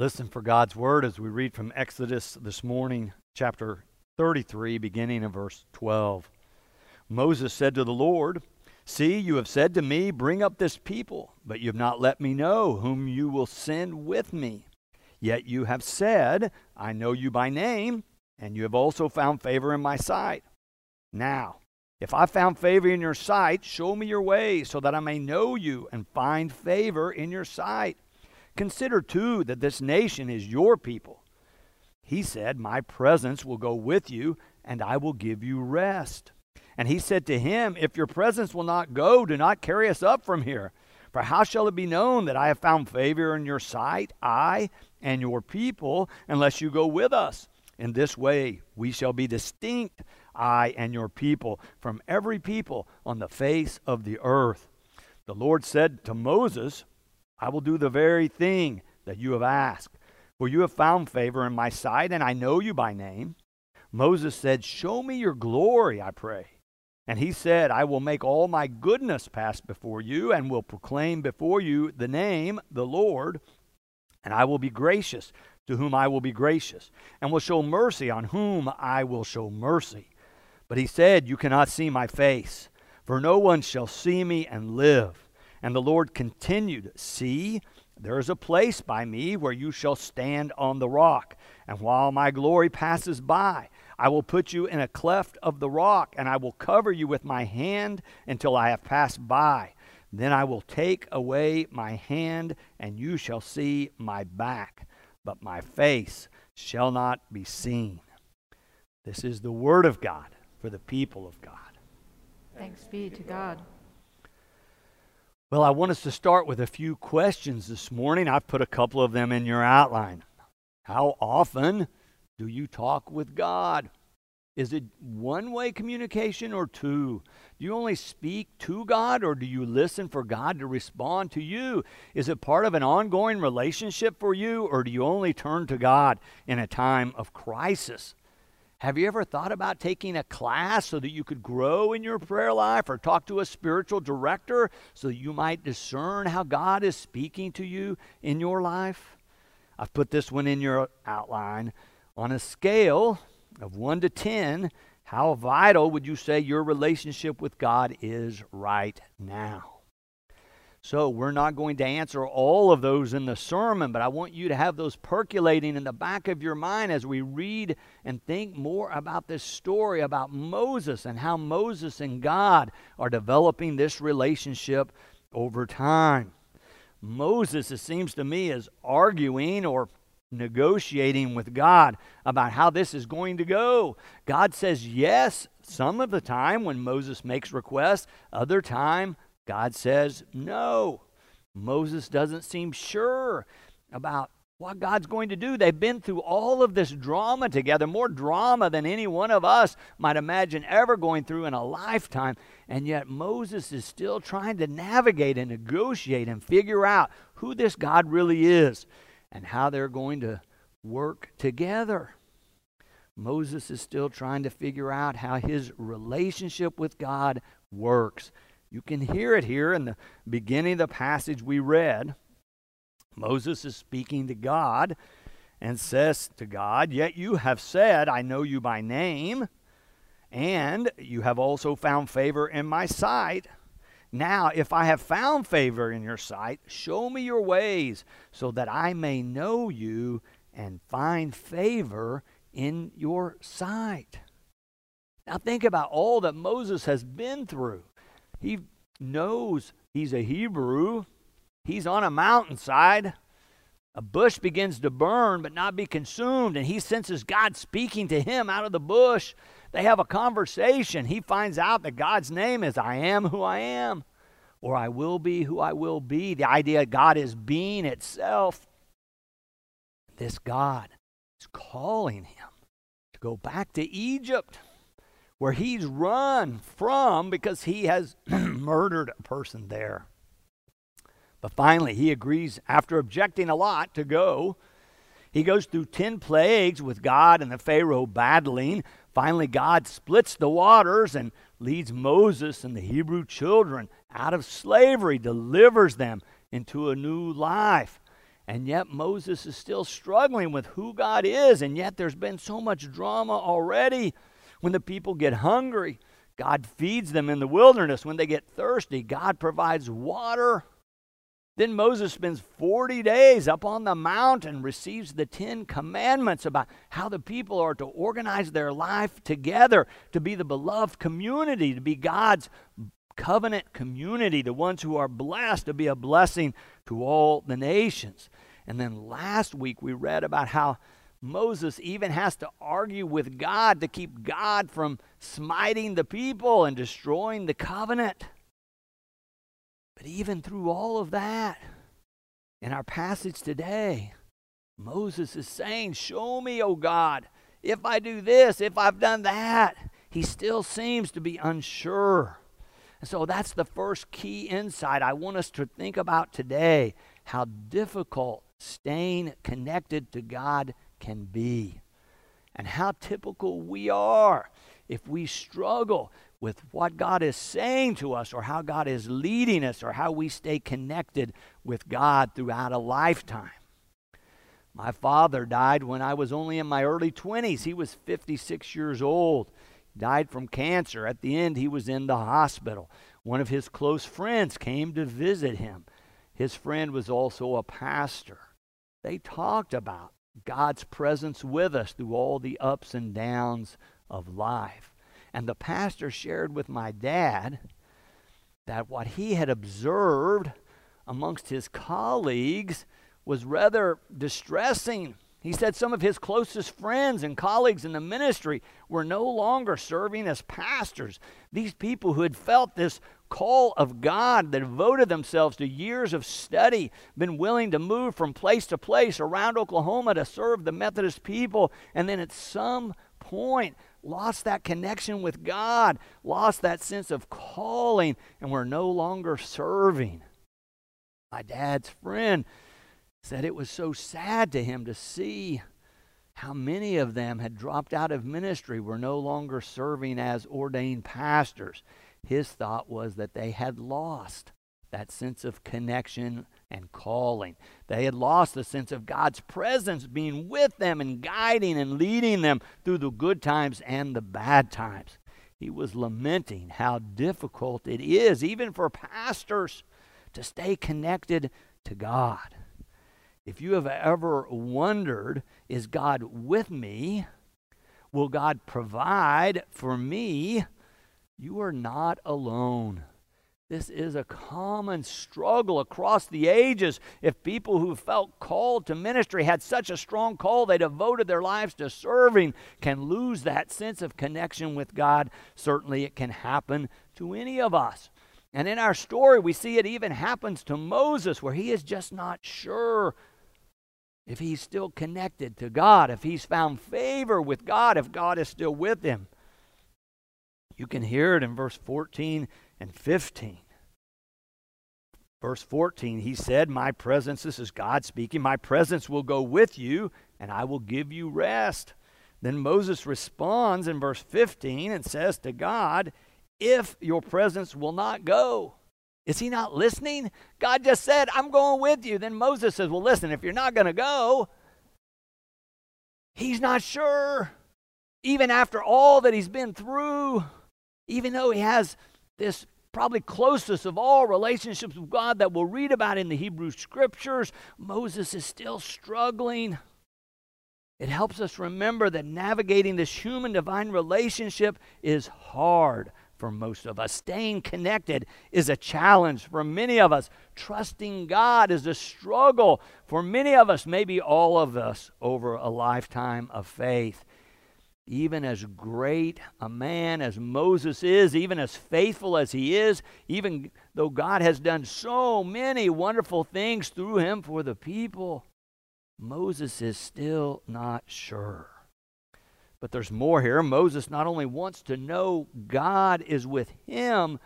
Listen for God's word as we read from Exodus this morning, chapter 33, beginning in verse 12. Moses said to the Lord, See, you have said to me, Bring up this people, but you have not let me know whom you will send with me. Yet you have said, I know you by name, and you have also found favor in my sight. Now, if I found favor in your sight, show me your way, so that I may know you and find favor in your sight. Consider, too, that this nation is your people. He said, My presence will go with you, and I will give you rest. And he said to him, If your presence will not go, do not carry us up from here. For how shall it be known that I have found favor in your sight, I and your people, unless you go with us? In this way we shall be distinct, I and your people, from every people on the face of the earth. The Lord said to Moses, I will do the very thing that you have asked. For you have found favor in my sight, and I know you by name. Moses said, Show me your glory, I pray. And he said, I will make all my goodness pass before you, and will proclaim before you the name, the Lord. And I will be gracious to whom I will be gracious, and will show mercy on whom I will show mercy. But he said, You cannot see my face, for no one shall see me and live. And the Lord continued, See, there is a place by me where you shall stand on the rock. And while my glory passes by, I will put you in a cleft of the rock, and I will cover you with my hand until I have passed by. Then I will take away my hand, and you shall see my back, but my face shall not be seen. This is the word of God for the people of God. Thanks be to God. Well, I want us to start with a few questions this morning. I've put a couple of them in your outline. How often do you talk with God? Is it one way communication or two? Do you only speak to God or do you listen for God to respond to you? Is it part of an ongoing relationship for you or do you only turn to God in a time of crisis? Have you ever thought about taking a class so that you could grow in your prayer life or talk to a spiritual director so that you might discern how God is speaking to you in your life? I've put this one in your outline. On a scale of 1 to 10, how vital would you say your relationship with God is right now? So, we're not going to answer all of those in the sermon, but I want you to have those percolating in the back of your mind as we read and think more about this story about Moses and how Moses and God are developing this relationship over time. Moses, it seems to me, is arguing or negotiating with God about how this is going to go. God says yes some of the time when Moses makes requests, other time God says no. Moses doesn't seem sure about what God's going to do. They've been through all of this drama together, more drama than any one of us might imagine ever going through in a lifetime. And yet Moses is still trying to navigate and negotiate and figure out who this God really is and how they're going to work together. Moses is still trying to figure out how his relationship with God works. You can hear it here in the beginning of the passage we read. Moses is speaking to God and says to God, Yet you have said, I know you by name, and you have also found favor in my sight. Now, if I have found favor in your sight, show me your ways, so that I may know you and find favor in your sight. Now, think about all that Moses has been through. He knows he's a Hebrew. He's on a mountainside. A bush begins to burn but not be consumed, and he senses God speaking to him out of the bush. They have a conversation. He finds out that God's name is I am who I am, or I will be who I will be. The idea of God is being itself. This God is calling him to go back to Egypt where he's run from because he has murdered a person there. But finally, he agrees, after objecting a lot, to go. He goes through 10 plagues with God and the Pharaoh battling. Finally, God splits the waters and leads Moses and the Hebrew children out of slavery, delivers them into a new life. And yet Moses is still struggling with who God is. And yet there's been so much drama already. When the people get hungry, God feeds them in the wilderness. When they get thirsty, God provides water. Then Moses spends 40 days up on the mountain, receives the Ten Commandments about how the people are to organize their life together, to be the beloved community, to be God's covenant community, the ones who are blessed to be a blessing to all the nations. And then last week we read about how Moses even has to argue with God to keep God from smiting the people and destroying the covenant. But even through all of that, in our passage today, Moses is saying, Show me, O God, if I do this, if I've done that. He still seems to be unsure. And so that's the first key insight I want us to think about today how difficult staying connected to God can be, and how typical we are if we struggle with what God is saying to us, or how God is leading us, or how we stay connected with God throughout a lifetime. My father died when I was only in my early 20s. He was 56 years old. Died from cancer. At the end, he was in the hospital. One of his close friends came to visit him. His friend was also a pastor. They talked about God's presence with us through all the ups and downs of life. And the pastor shared with my dad that what he had observed amongst his colleagues was rather distressing. He said some of his closest friends and colleagues in the ministry were no longer serving as pastors. These people who had felt this call of God, that devoted themselves to years of study, been willing to move from place to place around Oklahoma to serve the Methodist people, and then at some point lost that connection with God, lost that sense of calling, and were no longer serving. My dad's friend said it was so sad to him to see how many of them had dropped out of ministry, were no longer serving as ordained pastors. His thought was that they had lost that sense of connection and calling. They had lost the sense of God's presence being with them and guiding and leading them through the good times and the bad times. He was lamenting how difficult it is, even for pastors, to stay connected to God. If you have ever wondered, is God with me? Will God provide for me? You are not alone. This is a common struggle across the ages. If people who felt called to ministry had such a strong call, they devoted their lives to serving, can lose that sense of connection with God. Certainly, it can happen to any of us. And in our story, we see it even happens to Moses, where he is just not sure if he's still connected to God, if he's found favor with God, if God is still with him. You can hear it in verse 14 and 15. Verse 14, he said, My presence, this is God speaking, my presence will go with you, and I will give you rest. Then Moses responds in verse 15 and says to God, If your presence will not go, is he not listening? God just said, I'm going with you. Then Moses says, Well, listen, if you're not going to go, he's not sure. Even after all that he's been through, even though he has this probably closest of all relationships with God that we'll read about in the Hebrew scriptures, Moses is still struggling. It helps us remember that navigating this human divine relationship is hard for most of us. Staying connected is a challenge for many of us. Trusting God is a struggle for many of us, maybe all of us, over a lifetime of faith. Even as great a man as Moses is, even as faithful as he is, even though God has done so many wonderful things through him for the people, Moses is still not sure. But there's more here. Moses not only wants to know God is with him,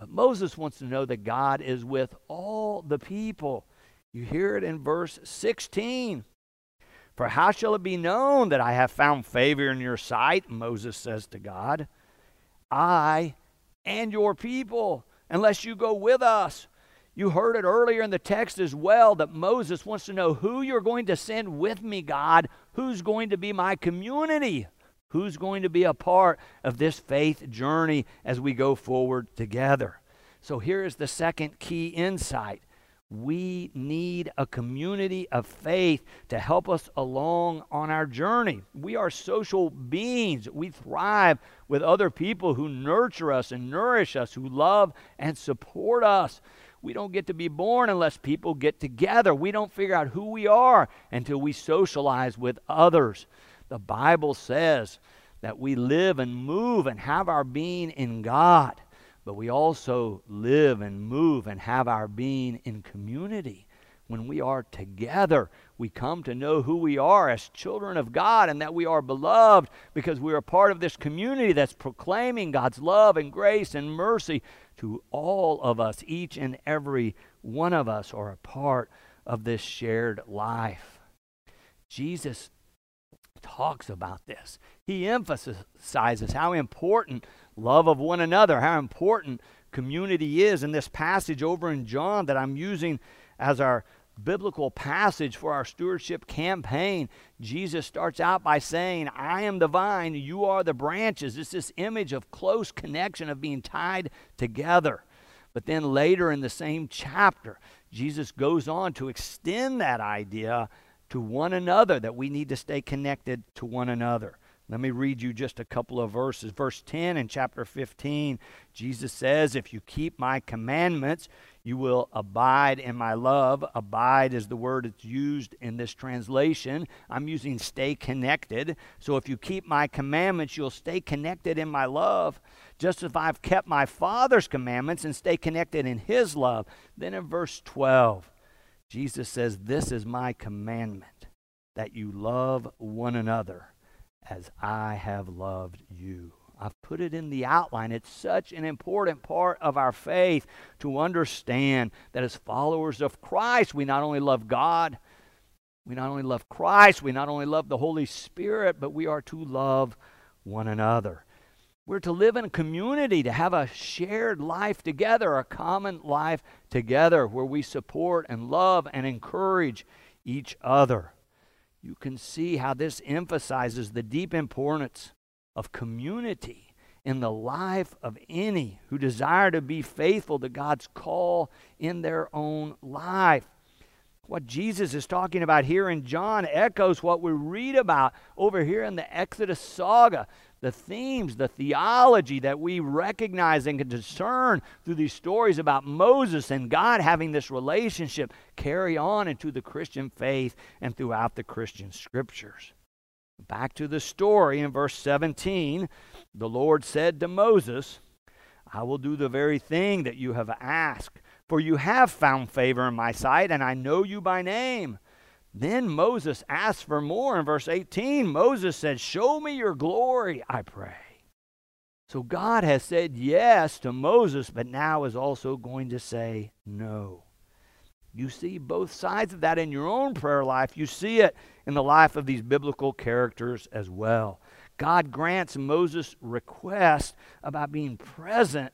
but Moses wants to know that God is with all the people. You hear it in verse 16. For how shall it be known that I have found favor in your sight? Moses says to God, I and your people, unless you go with us. You heard it earlier in the text as well that Moses wants to know who you're going to send with me, God. Who's going to be my community? Who's going to be a part of this faith journey as we go forward together? So here is the second key insight. We need a community of faith to help us along on our journey. We are social beings. We thrive with other people who nurture us and nourish us, who love and support us. We don't get to be born unless people get together. We don't figure out who we are until we socialize with others. The Bible says that we live and move and have our being in God, but we also live and move and have our being in community. When we are together, we come to know who we are as children of God and that we are beloved because we are part of this community that's proclaiming God's love and grace and mercy to all of us. Each and every one of us are a part of this shared life. Jesus talks about this. He emphasizes how important love of one another, how important community is in this passage over in John that I'm using as our biblical passage for our stewardship campaign, Jesus starts out by saying, I am the vine, you are the branches. It's this image of close connection, of being tied together. But then later in the same chapter, Jesus goes on to extend that idea to one another, that we need to stay connected to one another. Let me read you just a couple of verses. Verse 10 in chapter 15, Jesus says, If you keep my commandments, you will abide in my love. Abide is the word that's used in this translation. I'm using stay connected. So if you keep my commandments, you'll stay connected in my love, just as I've kept my Father's commandments and stay connected in his love. Then in verse 12, Jesus says, This is my commandment, that you love one another as I have loved you. I've put it in the outline. It's such an important part of our faith to understand that as followers of Christ, we not only love God, we not only love Christ, we not only love the Holy Spirit, but we are to love one another. We're to live in a community, to have a shared life together, a common life together where we support and love and encourage each other. You can see how this emphasizes the deep importance of community in the life of any who desire to be faithful to God's call in their own life. What Jesus is talking about here in John echoes what we read about over here in the Exodus saga. The themes, the theology that we recognize and can discern through these stories about Moses and God having this relationship carry on into the Christian faith and throughout the Christian scriptures. Back to the story in verse 17, the Lord said to Moses, I will do the very thing that you have asked, for you have found favor in my sight, and I know you by name. Then Moses asked for more in verse 18. Moses said, Show me your glory, I pray. So God has said yes to Moses, but now is also going to say no. You see both sides of that in your own prayer life. You see it in the life of these biblical characters as well. God grants Moses' request about being present,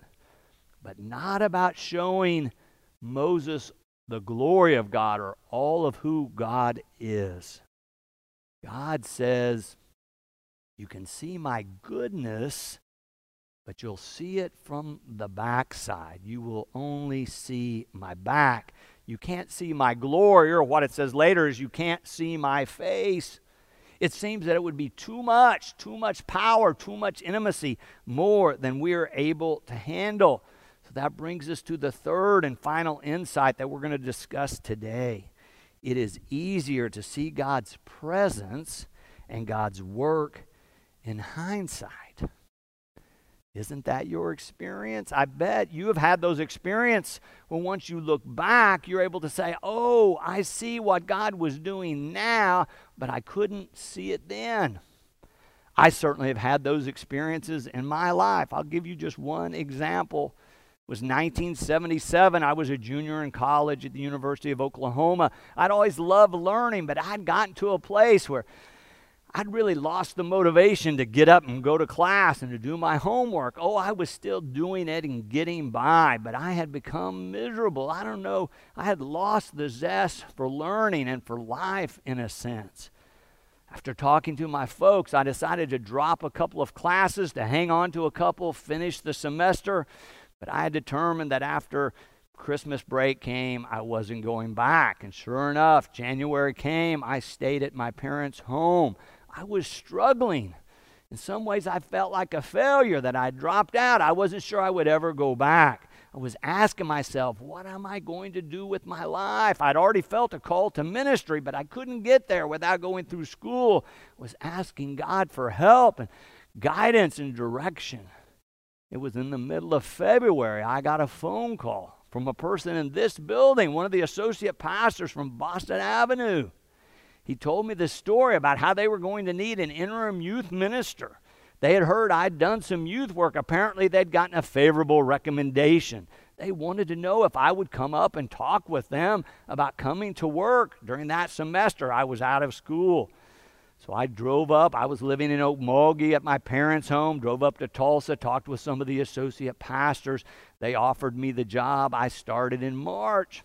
but not about showing Moses the glory of God or all of who God is. God says, You can see my goodness, but you'll see it from the backside. You will only see my back. You can't see my glory, or what it says later is, you can't see my face. It seems that it would be too much, too much power, too much intimacy, more than we're able to handle. So that brings us to the third and final insight that we're going to discuss today. It is easier to see God's presence and God's work in hindsight. Isn't that your experience? I bet you have had those experiences when once you look back, you're able to say, Oh, I see what God was doing now, but I couldn't see it then. I certainly have had those experiences in my life. I'll give you just one example. It was 1977. I was a junior in college at the University of Oklahoma. I'd always loved learning, but I'd gotten to a place where I'd really lost the motivation to get up and go to class and to do my homework. Oh, I was still doing it and getting by, but I had become miserable. I don't know. I had lost the zest for learning and for life in a sense. After talking to my folks, I decided to drop a couple of classes, to hang on to a couple, finish the semester. But I had determined that after Christmas break came, I wasn't going back. And sure enough, January came, I stayed at my parents' home. I was struggling. In some ways, I felt like a failure that I dropped out. I wasn't sure I would ever go back. I was asking myself, what am I going to do with my life? I'd already felt a call to ministry, but I couldn't get there without going through school. I was asking God for help and guidance and direction. It was in the middle of February. I got a phone call from a person in this building, one of the associate pastors from Boston Avenue. He told me this story about how they were going to need an interim youth minister. They had heard I'd done some youth work. Apparently, they'd gotten a favorable recommendation. They wanted to know if I would come up and talk with them about coming to work during that semester. I was out of school. So I drove up. I was living in Okmulgee at my parents' home, drove up to Tulsa, talked with some of the associate pastors. They offered me the job. I started in March.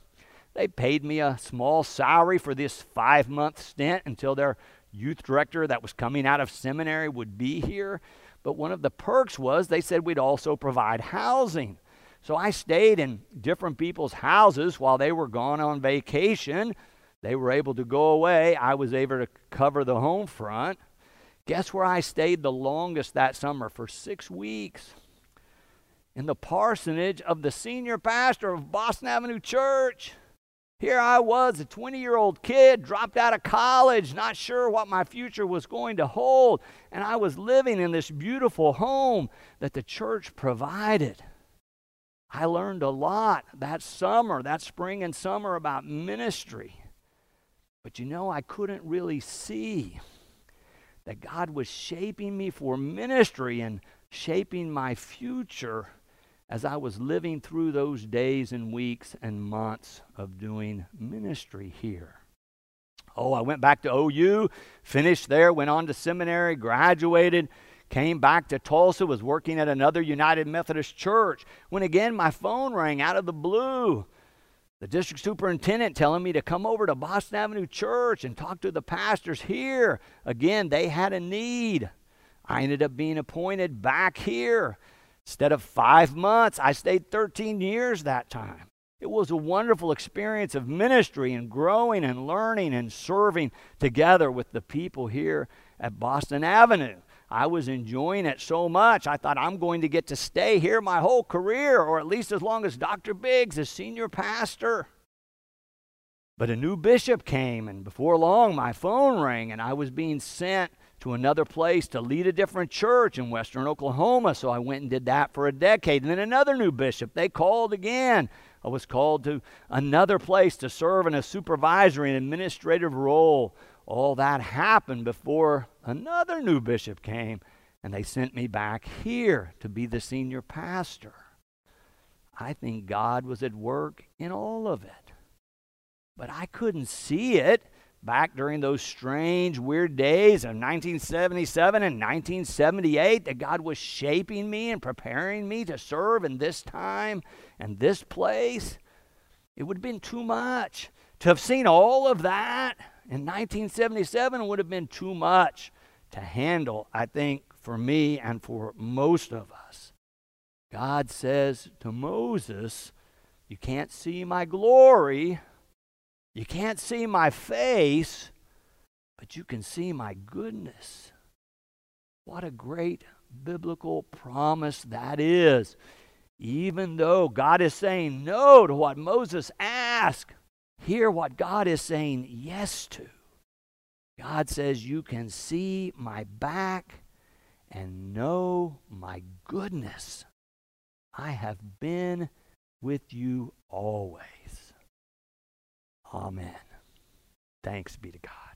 They paid me a small salary for this five month stint until their youth director that was coming out of seminary would be here. But one of the perks was they said we'd also provide housing. So I stayed in different people's houses while they were gone on vacation. They were able to go away. I was able to cover the home front. Guess where I stayed the longest that summer? For six weeks. In the parsonage of the senior pastor of Boston Avenue Church. Here I was, a 20 year old kid, dropped out of college, not sure what my future was going to hold. And I was living in this beautiful home that the church provided. I learned a lot that summer, that spring and summer, about ministry. But you know, I couldn't really see that God was shaping me for ministry and shaping my future as I was living through those days and weeks and months of doing ministry here. Oh, I went back to OU, finished there, went on to seminary, graduated, came back to Tulsa, was working at another United Methodist church, when again my phone rang out of the blue the district superintendent telling me to come over to Boston Avenue Church and talk to the pastors here. Again, they had a need. I ended up being appointed back here. Instead of five months, I stayed 13 years that time. It was a wonderful experience of ministry and growing and learning and serving together with the people here at Boston Avenue. I was enjoying it so much, I thought I'm going to get to stay here my whole career, or at least as long as Dr. Biggs is senior pastor. But a new bishop came, and before long, my phone rang, and I was being sent to another place to lead a different church in western Oklahoma. So I went and did that for a decade. And then another new bishop, they called again. I was called to another place to serve in a supervisory and administrative role all that happened before another new bishop came and they sent me back here to be the senior pastor. I think God was at work in all of it. But I couldn't see it back during those strange, weird days of 1977 and 1978 that God was shaping me and preparing me to serve in this time and this place. It would have been too much to have seen all of that in 1977 would have been too much to handle, I think, for me and for most of us. God says to Moses, You can't see my glory, you can't see my face, but you can see my goodness. What a great biblical promise that is. Even though God is saying no to what Moses asked, hear what God is saying yes to. God says, You can see my back and know my goodness. I have been with you always. Amen. Thanks be to God.